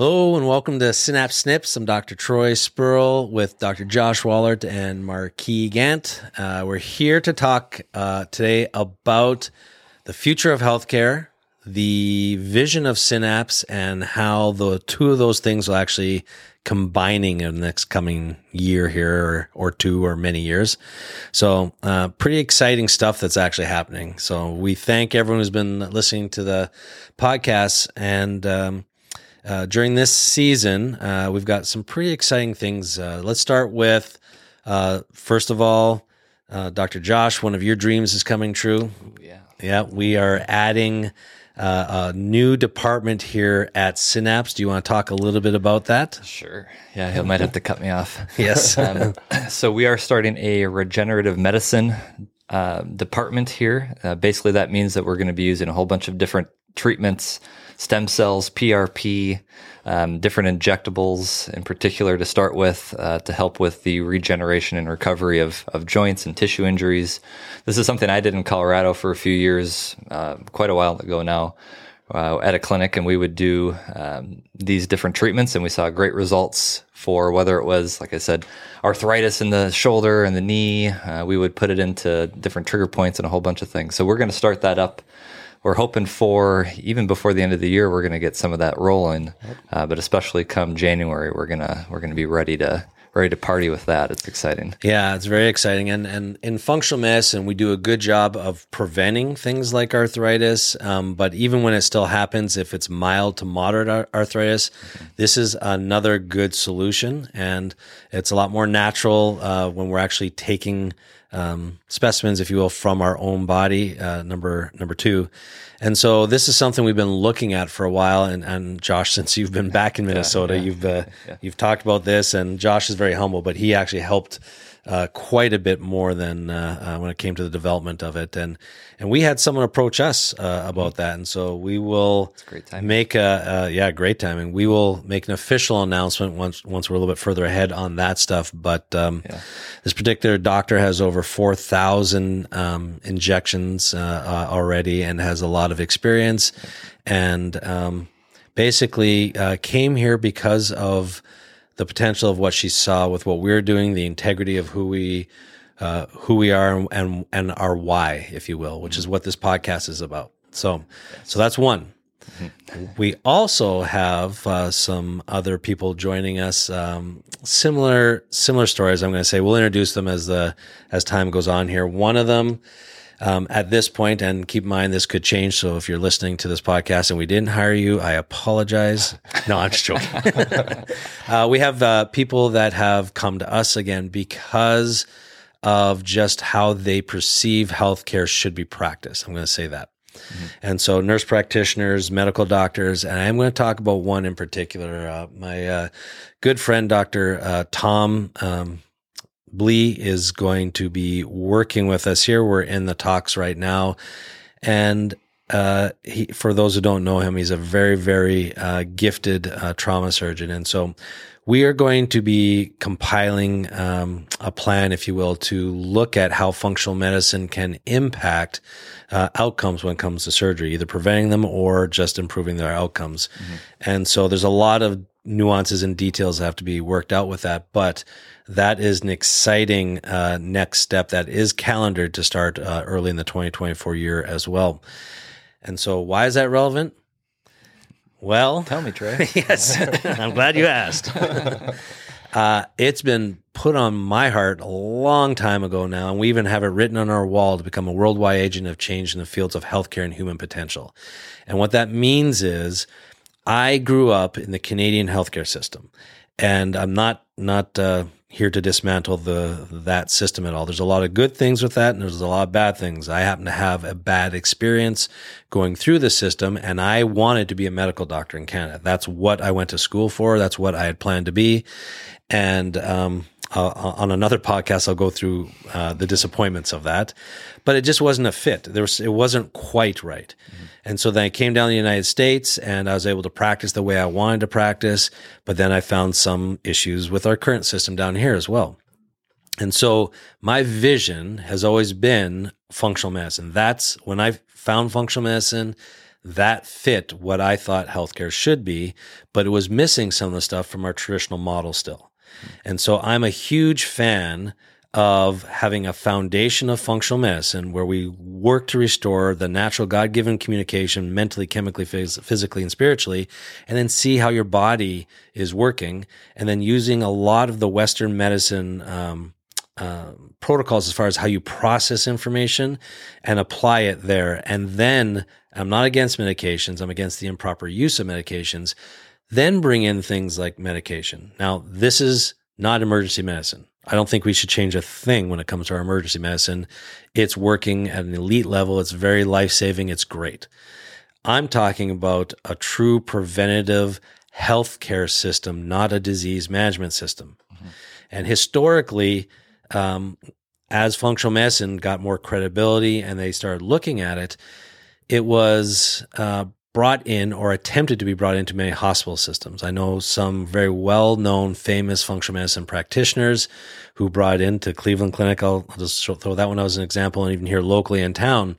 Hello and welcome to Synapse Snips. I'm Dr. Troy Spurrill with Dr. Josh Wallert and Marque Gant. Uh, we're here to talk uh, today about the future of healthcare, the vision of Synapse, and how the two of those things will actually combining in the next coming year here or, or two or many years. So, uh, pretty exciting stuff that's actually happening. So, we thank everyone who's been listening to the podcast and. Um, uh, during this season, uh, we've got some pretty exciting things. Uh, let's start with, uh, first of all, uh, Dr. Josh, one of your dreams is coming true. Yeah. Yeah, we are adding uh, a new department here at Synapse. Do you want to talk a little bit about that? Sure. Yeah, he might have to cut me off. Yes. um, so we are starting a regenerative medicine uh, department here. Uh, basically, that means that we're going to be using a whole bunch of different treatments stem cells, PRP, um, different injectables in particular to start with uh, to help with the regeneration and recovery of, of joints and tissue injuries. This is something I did in Colorado for a few years, uh, quite a while ago now. Uh, at a clinic, and we would do um, these different treatments, and we saw great results for whether it was, like I said, arthritis in the shoulder and the knee. Uh, we would put it into different trigger points and a whole bunch of things. So we're going to start that up we're hoping for even before the end of the year we're going to get some of that rolling uh, but especially come january we're gonna we're gonna be ready to ready to party with that it's exciting Yeah, it's very exciting. And and in functional medicine, we do a good job of preventing things like arthritis. Um, but even when it still happens, if it's mild to moderate ar- arthritis, this is another good solution. And it's a lot more natural uh, when we're actually taking um, specimens, if you will, from our own body. Uh, number number two. And so this is something we've been looking at for a while. And, and Josh, since you've been back in Minnesota, yeah. you've uh, you've talked about this. And Josh is very humble, but he actually helped uh, quite a bit more than uh, uh, when it came to the development of it. And and we had someone approach us uh, about that, and so we will make a, a yeah great timing. We will make an official announcement once once we're a little bit further ahead on that stuff. But um, Yeah. this particular doctor has over four thousand um, injections uh, already, and has a lot of experience, and um, basically uh, came here because of the potential of what she saw with what we're doing, the integrity of who we uh, who we are and, and and our why, if you will, which is what this podcast is about. So, so that's one. We also have uh, some other people joining us. Um, similar similar stories. I'm going to say we'll introduce them as the as time goes on here. One of them. Um, at this point, and keep in mind this could change. So if you're listening to this podcast and we didn't hire you, I apologize. No, I'm just joking. uh, we have uh, people that have come to us again because of just how they perceive healthcare should be practiced. I'm going to say that. And so, nurse practitioners, medical doctors, and I'm going to talk about one in particular. Uh, my uh, good friend, Dr. Uh, Tom um, Blee, is going to be working with us here. We're in the talks right now. And uh, he, for those who don't know him, he's a very, very uh, gifted uh, trauma surgeon. And so, we are going to be compiling um, a plan, if you will, to look at how functional medicine can impact uh, outcomes when it comes to surgery, either preventing them or just improving their outcomes. And so there's a lot of nuances and details have to be worked out with that, but that is an exciting uh, next step that is calendared to start uh, early in the 2024 year as well. And so, why is that relevant? Well, tell me trey yes, I'm glad you asked. Uh, it's been put on my heart a long time ago now, and we even have it written on our wall to become a worldwide agent of change in the fields of healthcare and human potential. And what that means is, I grew up in the Canadian healthcare system, and I'm not not uh, here to dismantle the that system at all. There's a lot of good things with that, and there's a lot of bad things. I happen to have a bad experience going through the system, and I wanted to be a medical doctor in Canada. That's what I went to school for. That's what I had planned to be, and um, uh, on another podcast, I'll go through uh, the disappointments of that, but it just wasn't a fit. There was, it wasn't quite right. Mm-hmm. And so then I came down to the United States and I was able to practice the way I wanted to practice. But then I found some issues with our current system down here as well. And so my vision has always been functional medicine. That's when I found functional medicine, that fit what I thought healthcare should be, but it was missing some of the stuff from our traditional model still. And so I'm a huge fan of having a foundation of functional medicine where we work to restore the natural God given communication mentally, chemically, phys- physically, and spiritually, and then see how your body is working. And then using a lot of the Western medicine um, uh, protocols as far as how you process information and apply it there. And then I'm not against medications, I'm against the improper use of medications then bring in things like medication. Now, this is not emergency medicine. I don't think we should change a thing when it comes to our emergency medicine. It's working at an elite level. It's very life saving. It's great. I'm talking about a true preventative healthcare system, not a disease management system. Mm-hmm. And historically, um, as functional medicine got more credibility and they started looking at it, it was uh, brought in or attempted to be brought into many hospital systems. I know some very well known, famous functional medicine practitioners who brought into Cleveland Clinic. I'll, I'll just throw that one out as an example, and even here locally in town.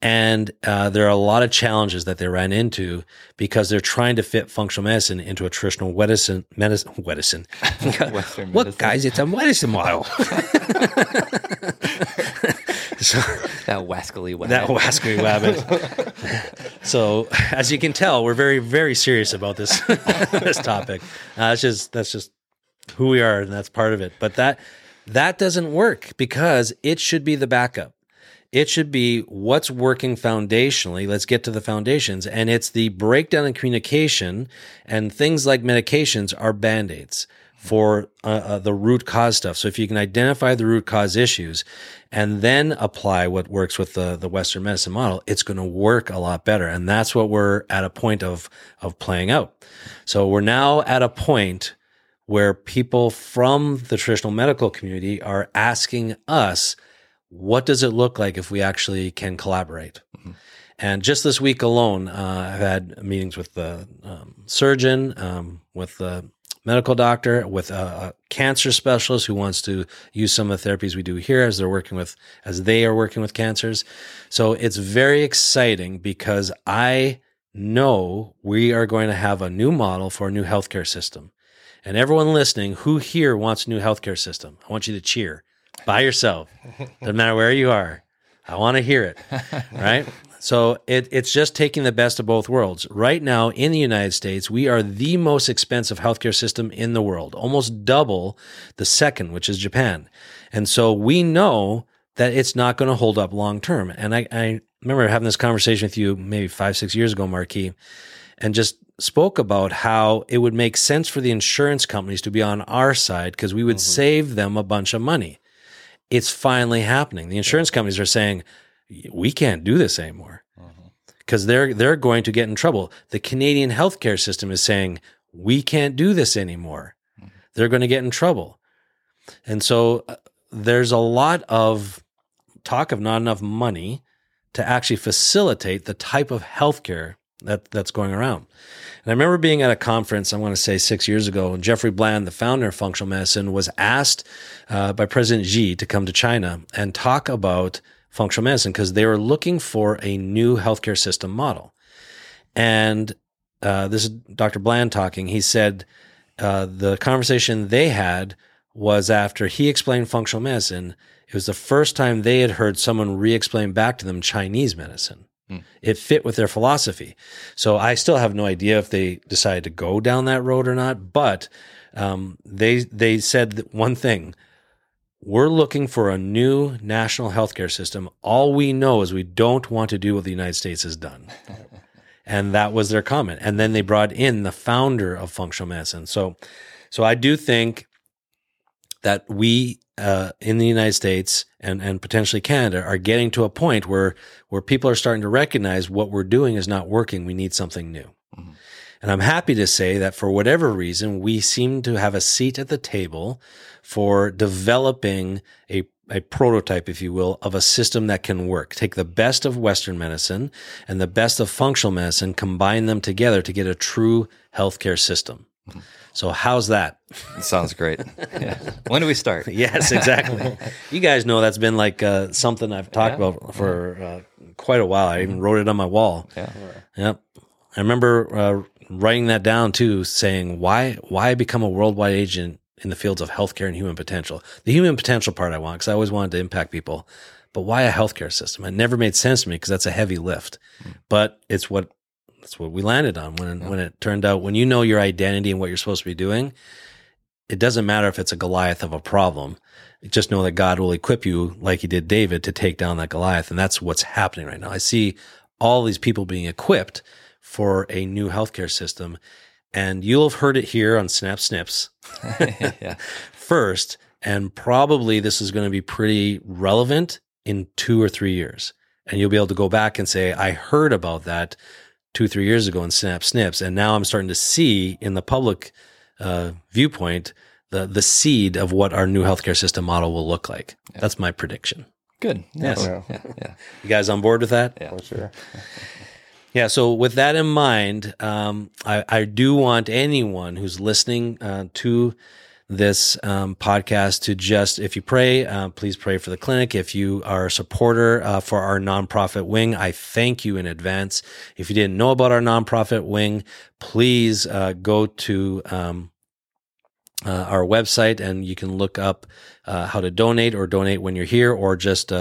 And uh, there are a lot of challenges that they ran into because they're trying to fit functional medicine into a traditional medicine. medicine, medicine. what guys? It's a medicine model. so, that wascally wabbit. That wascally wabbit. so, as you can tell, we're very, very serious about this this topic. Uh, that's just that's just who we are, and that's part of it. But that that doesn't work because it should be the backup. It should be what's working foundationally. Let's get to the foundations. And it's the breakdown in communication and things like medications are band aids for uh, uh, the root cause stuff. So if you can identify the root cause issues and then apply what works with the, the Western medicine model, it's going to work a lot better. And that's what we're at a point of, of playing out. So we're now at a point where people from the traditional medical community are asking us, what does it look like if we actually can collaborate? Mm-hmm. And just this week alone, uh, I've had meetings with the um, surgeon, um, with the medical doctor, with a, cancer specialist who wants to use some of the therapies we do here as they're working with, as they are working with cancers. So it's very exciting because I know we are going to have a new model for a new healthcare system. And everyone listening, who here wants a new healthcare system? I want you to cheer by yourself. Doesn't matter where you are. I want to hear it. Right. So it, it's just taking the best of both worlds. Right now in the United States, we are the most expensive healthcare system in the world, almost double the second, which is Japan. And so we know that it's not going to hold up long term. And I, I remember having this conversation with you maybe five, six years ago, Marque, and just spoke about how it would make sense for the insurance companies to be on our side because we would mm-hmm. save them a bunch of money it's finally happening. The insurance companies are saying, we can't do this anymore because they're they're going to get in trouble. The Canadian healthcare system is saying we can't do this anymore. They're going to get in trouble, and so uh, there's a lot of talk of not enough money to actually facilitate the type of healthcare that that's going around. And I remember being at a conference, I want to say six years ago, and Jeffrey Bland, the founder of functional medicine, was asked uh, by President Xi to come to China and talk about functional medicine because they were looking for a new healthcare system model. And uh, this is Dr. Bland talking. He said uh, the conversation they had was after he explained functional medicine. It was the first time they had heard someone re explain back to them Chinese medicine. Mm. It fit with their philosophy. So I still have no idea if they decided to go down that road or not, but um, they they said one thing. We're looking for a new national healthcare system. All we know is we don't want to do what the United States has done. and that was their comment. And then they brought in the founder of functional medicine. So so I do think that we uh, in the United States and and potentially Canada are getting to a point where where people are starting to recognize what we're doing is not working. We need something new. Mm-hmm. And I'm happy to say that for whatever reason, we seem to have a seat at the table for developing a a prototype, if you will, of a system that can work. Take the best of Western medicine and the best of functional medicine, combine them together to get a true healthcare system. Mm-hmm. So how's that? Sounds great. Yeah. When do we start? yes, exactly. you guys know that's been like uh, something I've talked yeah. about for uh, quite a while. I even wrote it on my wall. Yeah. Yep. I remember uh, writing that down too, saying why why become a worldwide agent in the fields of healthcare and human potential. The human potential part I want because I always wanted to impact people, but why a healthcare system? It never made sense to me because that's a heavy lift, mm. but it's what that's what we landed on when yeah. when it turned out when you know your identity and what you're supposed to be doing, it doesn't matter if it's a Goliath of a problem. Just know that God will equip you like he did David to take down that Goliath. And that's what's happening right now. I see all these people being equipped for a new healthcare system. And you'll have heard it here on Synapse Snips yeah. first. And probably this is going to be pretty relevant in two or three years. And you'll be able to go back and say, I heard about that two, three years ago in Synapse Snips. And now I'm starting to see in the public uh, viewpoint the, the seed of what our new healthcare system model will look like. Yeah. That's my prediction. Good. Yes. Yeah. yeah. yeah. You guys on board with that? Yeah. For sure. Yeah. So with that in mind, um, I, I, do want anyone who's listening uh, to this um, podcast to just, if you pray, uh, please pray for the clinic. If you are a supporter uh, for our nonprofit wing, I thank you in advance. If you didn't know about our nonprofit wing, please uh, go to um, uh, our website and you can look up uh, how to donate or donate when you're here or just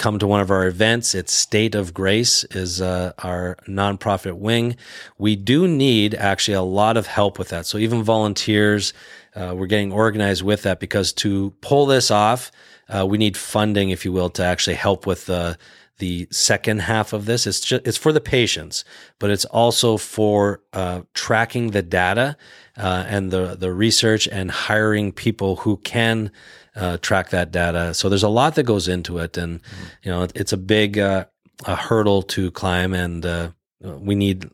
come to one of our events. It's State of Grace is uh, our nonprofit wing. We do need actually a lot of help with that. So even volunteers, uh, we're getting organized with that because to pull this off, uh, we need funding, if you will, to actually help with the the second half of this. It's just it's for the patients, but it's also for uh, tracking the data uh, and the the research and hiring people who can uh, track that data. So there's a lot that goes into it, and mm-hmm. you know it's a big uh, a hurdle to climb, and uh, we need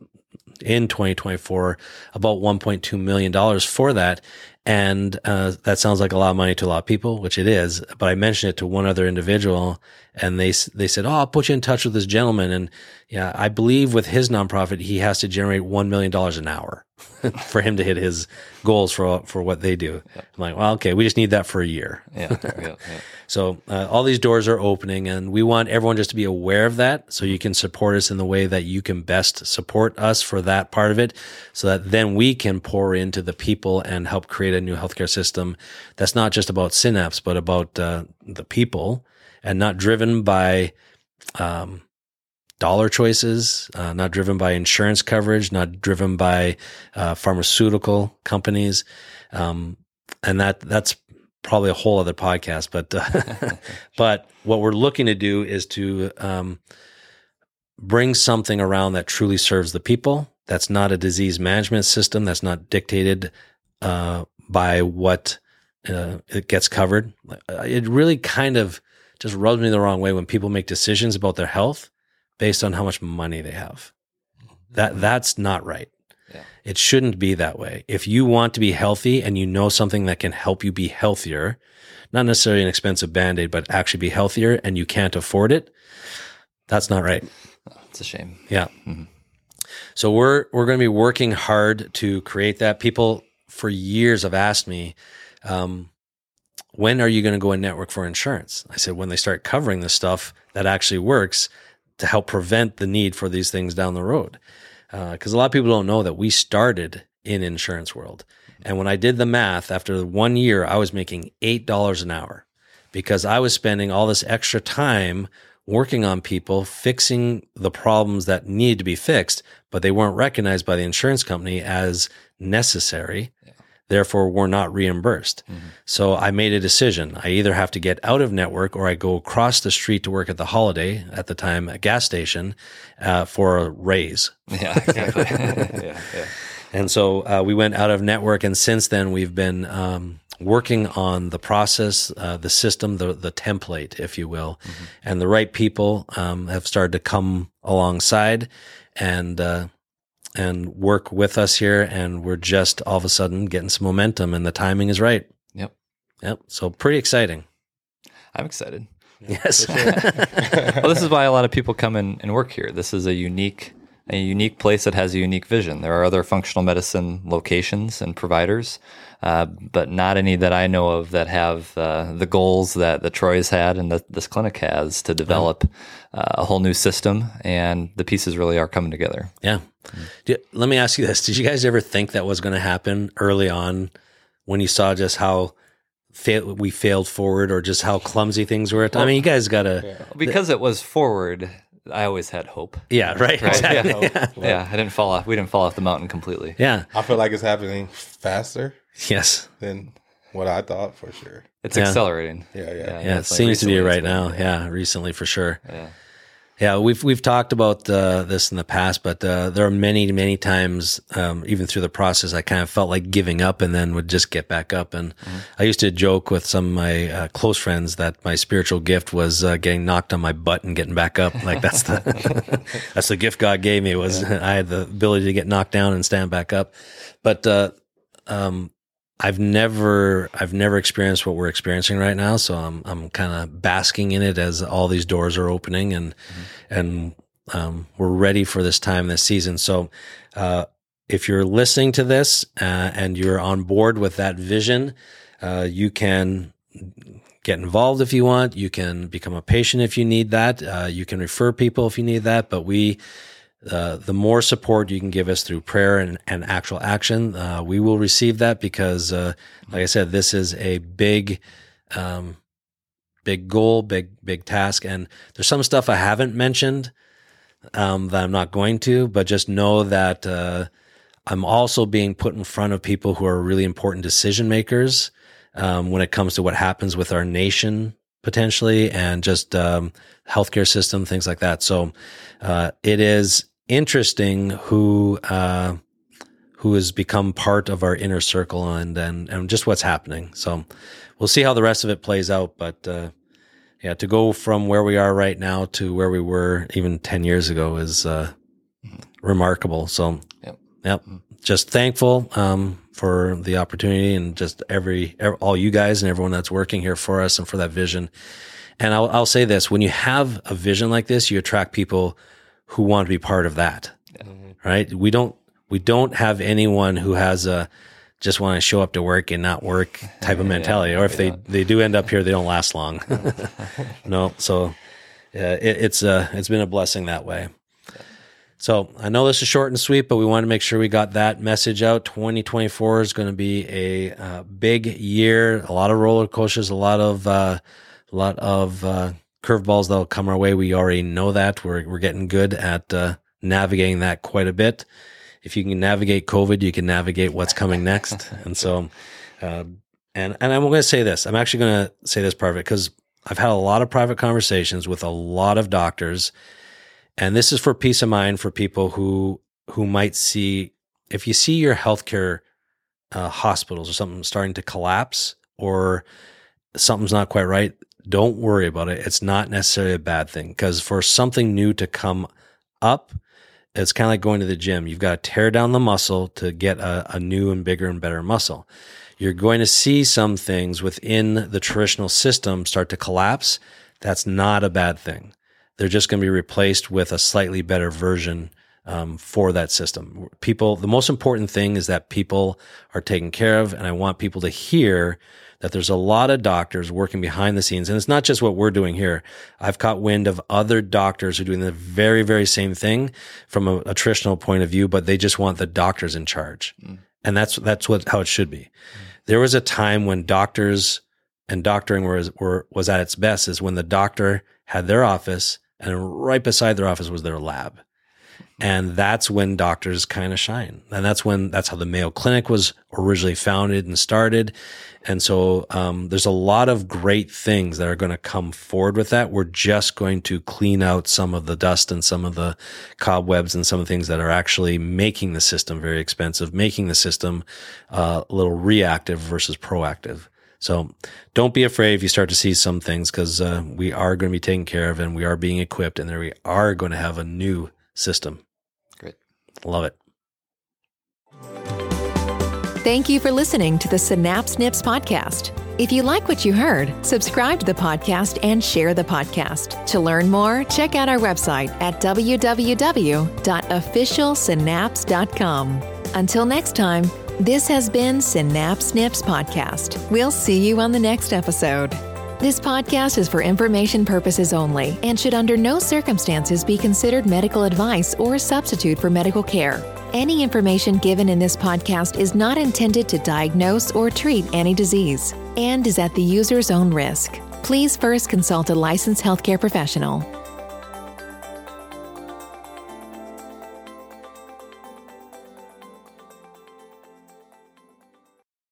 in 2024 about 1.2 million dollars for that. And uh, that sounds like a lot of money to a lot of people, which it is. But I mentioned it to one other individual, and they they said, "Oh, I'll put you in touch with this gentleman." And yeah, I believe with his nonprofit, he has to generate one million dollars an hour for him to hit his goals for for what they do. I'm like, well, okay, we just need that for a year. yeah, yeah, yeah. So uh, all these doors are opening, and we want everyone just to be aware of that, so you can support us in the way that you can best support us for that part of it, so that then we can pour into the people and help create a new healthcare system that's not just about synapse, but about uh, the people, and not driven by. Um, dollar choices, uh, not driven by insurance coverage, not driven by uh, pharmaceutical companies, um, and that that's probably a whole other podcast. But uh, but what we're looking to do is to um, bring something around that truly serves the people. That's not a disease management system. That's not dictated uh, by what uh, it gets covered. Uh, it really kind of just rubs me the wrong way when people make decisions about their health based on how much money they have. That that's not right. Yeah. It shouldn't be that way. If you want to be healthy and you know something that can help you be healthier, not necessarily an expensive band-aid, but actually be healthier and you can't afford it, that's not right. It's a shame. Yeah. Mm-hmm. So we're we're going to be working hard to create that. People for years have asked me, um, when are you going to go in network for insurance? I said, when they start covering the stuff that actually works, to help prevent the need for these things down the road. Because uh, a lot of people don't know that we started in insurance world. And when I did the math, after one year, I was making $8 an hour because I was spending all this extra time working on people, fixing the problems that needed to be fixed, but they weren't recognized by the insurance company as necessary therefore we're not reimbursed. Mm-hmm. So I made a decision. I either have to get out of network or I go across the street to work at the Holiday at the time, a gas station, uh, for a raise. Yeah, exactly. yeah, yeah. And so uh, we went out of network, and since then we've been um, working on the process, uh, the system, the the template, if you will, and the right people um, have started to come alongside and uh, and work with us here, and we're just all of a sudden getting some momentum, and the timing is right. Yep. Yep. So pretty exciting. I'm excited. Yes. well, this is why a lot of people come in and work here. This is a unique, a unique place that has a unique vision. There are other functional medicine locations and providers, uh, but not any that I know of that have uh, the goals that the Troy's had and that this clinic has to develop uh, a whole new system. And the pieces really are coming together. Yeah. Do- let me ask you this: Did you guys ever think that was going to happen early on when you saw just how fail- we failed forward, or just how clumsy things were? I mean, you guys got to, Because it was forward, I always had hope. yeah, right, Right? exactly. Yeah. yeah, I didn't fall off. We didn't fall off the mountain completely. yeah, I feel like it's happening faster yes, than what I thought for sure. It's Yeah. accelerating. Yeah, yeah. yeah. It definitely. seems to be right now. Yeah, recently for sure. Yeah. Yeah, we've we've talked about uh, this in the past, but uh, there are many many times, um, even through the process, I kind of felt like giving up, and then would just get back up. And I used to joke with some of my uh, close friends that my spiritual gift was uh, getting knocked on my butt and getting back up. Like that's the that's the gift God gave me was I had the ability to get knocked down and stand back up. But uh, um, I've never I've never experienced what we're experiencing right now, so I'm I'm kind of basking in it as all these doors are opening and and um, we're ready for this time this season. So uh, if you're listening to this uh, and you're on board with that vision, uh, you can get involved if you want. You can become a patient if you need that. Uh, you can refer people if you need that. But we uh, the more support you can give us through prayer and, and actual action, uh, we will receive that because, uh, like I said, this is a big, um, big goal, big, big task. And there's some stuff I haven't mentioned um, that I'm not going to, but just know that uh, I'm also being put in front of people who are really important decision makers um, when it comes to what happens with our nation potentially and just um, healthcare system, things like that. So uh, it is interesting who uh, who has become part of our inner circle and, and and just what's happening. So we'll see how the rest of it plays out. But uh, yeah, to go from where we are right now to where we were even ten years ago is uh, remarkable. So Yep. yep, just thankful um, for the opportunity and just every, ev- all you guys and everyone that's working here for us and for that vision. And I'll, I'll say this: when you have a vision like this, you attract people who want to be part of that. Right? We don't we don't have anyone who has a just want to show up to work and not work type of mentality. Or if they they do end up here, they don't last long. no, so yeah, it, it's uh it's been a blessing that way. So I know this is short and sweet, but we want to make sure we got that message out. 2024 is going to be a uh, big year. A lot of roller coasters, a lot of uh, a lot of uh, curveballs that'll come our way. We already know that. We're we're getting good at uh, navigating that quite a bit. If you can navigate COVID, you can navigate what's coming next. and so, uh, and and I'm going to say this. I'm actually going to say this part of it because I've had a lot of private conversations with a lot of doctors, and this is for peace of mind for people who who might see if you see your healthcare uh, hospitals or something starting to collapse or something's not quite right. Don't worry about it. It's not necessarily a bad thing because for something new to come up, it's kind of like going to the gym. You've got to tear down the muscle to get a, a new and bigger and better muscle. You're going to see some things within the traditional system start to collapse. That's not a bad thing. They're just going to be replaced with a slightly better version um, for that system. People, the most important thing is that people are taken care of. And I want people to hear that there's a lot of doctors working behind the scenes. And it's not just what we're doing here. I've caught wind of other doctors who are doing the very, very same thing from a, a traditional point of view, but they just want the doctors in charge. Mm. And that's, that's what, how it should be. There was a time when doctors and doctoring was, were, was at its best is when the doctor had their office and right beside their office was their lab. And that's when doctors kind of shine. And that's when, that's how the Mayo Clinic was originally founded and started. And so, um, there's a lot of great things that are going to come forward with that. We're just going to clean out some of the dust and some of the cobwebs and some of the things that are actually making the system very expensive, making the system uh, a little reactive versus proactive. So don't be afraid if you start to see some things because uh, we are going to be taken care of and we are being equipped and we are going to have a new system. Love it. Thank you for listening to the Synapse Snips podcast. If you like what you heard, subscribe to the podcast and share the podcast. To learn more, check out our website at www.officialsynapse.com. Until next time, this has been Synapse Snips Podcast. We'll see you on the next episode. This podcast is for information purposes only and should under no circumstances be considered medical advice or a substitute for medical care. Any information given in this podcast is not intended to diagnose or treat any disease and is at the user's own risk. Please first consult a licensed healthcare professional.